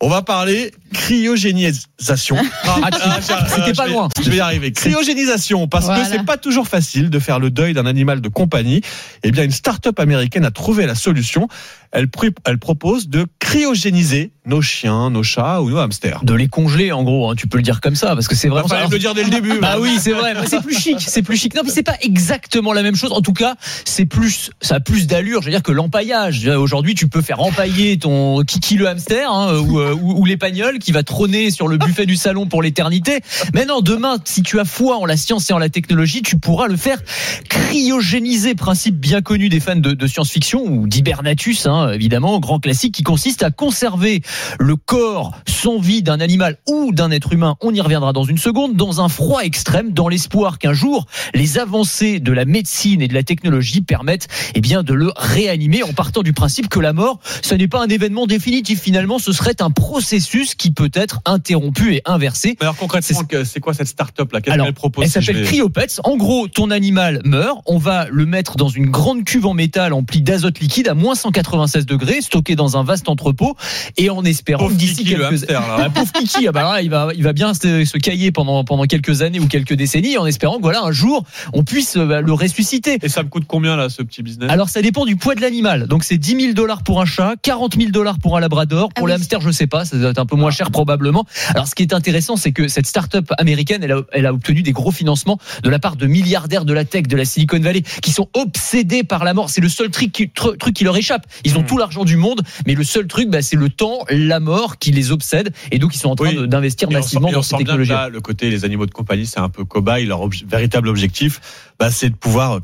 on va parler cryogénisation. Ah, c'était pas je vais- loin. Je vais y arriver. Cryogénisation, parce Voilà. que c'est pas toujours facile de faire le deuil d'un animal de compagnie. Eh bien, une start-up américaine a trouvé la solution. Elle, pr- elle propose de cryogéniser nos chiens, nos chats ou nos hamsters. de les congeler en gros hein, tu peux le dire comme ça parce que c'est vraiment ça. le dire dès le début. bah oui, c'est vrai. C'est plus chic, c'est plus chic. Non, mais c'est pas exactement la même chose. En tout cas, c'est plus, ça a plus d'allure. Je veux dire que l'empaillage. Aujourd'hui, tu peux faire empailler ton Kiki le hamster hein, ou, euh, ou, ou l'épagnol qui va trôner sur le buffet du salon pour l'éternité. Mais non, demain, si tu as foi en la science et en la technologie, tu pourras le faire cryogéniser. Principe bien connu des fans de, de science-fiction ou d'hibernatus, hein, évidemment, grand classique qui consiste à conserver le corps sans vie d'un animal ou d'un être humain, on y reviendra dans une seconde, dans un froid extrême, dans l'espoir qu'un jour, les avancées de la médecine et de la technologie permettent eh bien, de le réanimer en partant du principe que la mort, ce n'est pas un événement définitif. Finalement, ce serait un processus qui peut être interrompu et inversé. Mais alors concrètement, c'est quoi cette start-up là? Qu'est-ce qu'elle propose Elle s'appelle Cryopets. En gros, ton animal meurt. On va le mettre dans une grande cuve en métal emplie d'azote liquide à moins 196 degrés, stocké dans un vaste entrepôt, et en espérant d'ici quelques hamster, là. Ah, pauvre Kiki, ah bah là, il va, il va bien se, se cailler pendant pendant quelques années ou quelques décennies, en espérant que voilà un jour on puisse euh, bah, le ressusciter. Et ça me coûte combien là ce petit business? Alors ça dépend du poids de l'animal. Donc c'est 10 000 dollars pour un chat, 40 000 dollars pour un labrador. Pour Ah oui. je sais pas, ça doit être un peu moins cher probablement. Alors ce qui est intéressant, c'est que cette start-up américaine, elle a, elle a obtenu des gros financements de la part de milliardaires de la tech, de la Silicon Valley, qui sont obsédés par la mort. C'est le seul truc qui, tr- truc qui leur échappe. Ils ont Hmm. tout l'argent du monde, mais le seul truc, bah, c'est le temps, la mort qui les obsède, et donc ils sont en train Oui. d'investir massivement dans que technologies. là, le côté les animaux de compagnie, c'est un peu cobaye. Leur obje- véritable objectif, bah, c'est de pouvoir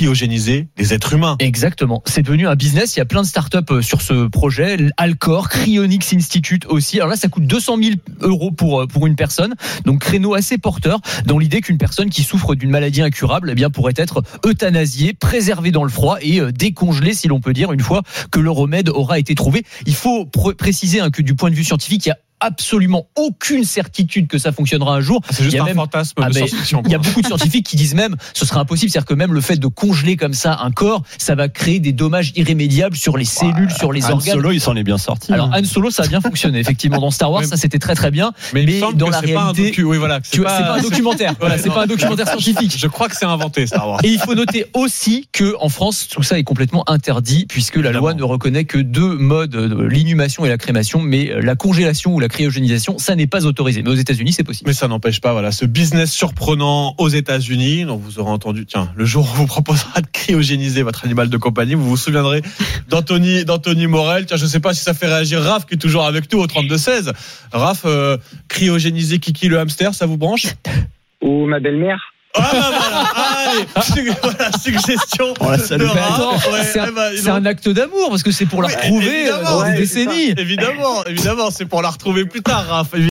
cryogéniser des êtres humains. Exactement. C'est devenu un business. Il y a plein de startups euh, sur ce projet. Alcor, Cryonics Institute aussi. Alors là, ça coûte 200 000 euros pour, euh, pour une personne. Donc, créneau assez porteur dans l'idée qu'une personne qui souffre d'une maladie incurable, eh bien, pourrait être euthanasiée, préservée dans le froid et euh, décongelée, si l'on peut dire, une fois que le remède aura été trouvé. Il faut pr- préciser hein, que du point de vue scientifique, il y a absolument aucune certitude que ça fonctionnera un jour. C'est Il juste y a un même- fantasme Ah, il y a quoi. beaucoup de scientifiques qui disent même ce sera impossible, c'est-à-dire que même le fait de congeler comme ça un corps, ça va créer des dommages irrémédiables sur les cellules, sur les Han organes. Solo, il s'en est bien sorti. Alors Han Solo, ça a bien fonctionné effectivement dans Star Wars, ça c'était très très bien. Mais, dans que la c'est pas un réalité, docu- oui, voilà, c'est pas un documentaire. Voilà, c'est pas un documentaire scientifique. Je crois que c'est inventé Star Wars. Et il faut noter aussi que en France, tout ça est complètement interdit puisque la loi ne reconnaît que deux modes, euh, l'inhumation et la crémation, mais euh, la congélation ou la cryogénisation, ça n'est pas autorisé. Mais aux États-Unis, c'est possible. Mais ça n'empêche pas, voilà, ce business surprenant aux États-Unis, dont vous aurez entendu, tiens, le jour où on vous proposera de cryogéniser votre animal de compagnie, vous vous souviendrez d'Anthony, d'Anthony Morel. Tiens, je sais pas si ça fait réagir Raph, qui est toujours avec nous au 32-16. Raph, euh, cryogéniser Kiki le hamster, ça vous branche? ou ma belle-mère. Ah, bah voilà, allez, voilà, suggestion. Ouais, c'est un, eh ben, un acte d'amour parce que c'est pour la retrouver euh, dans des décennies. Évidemment, évidemment, c'est pour la retrouver plus tard, Raph.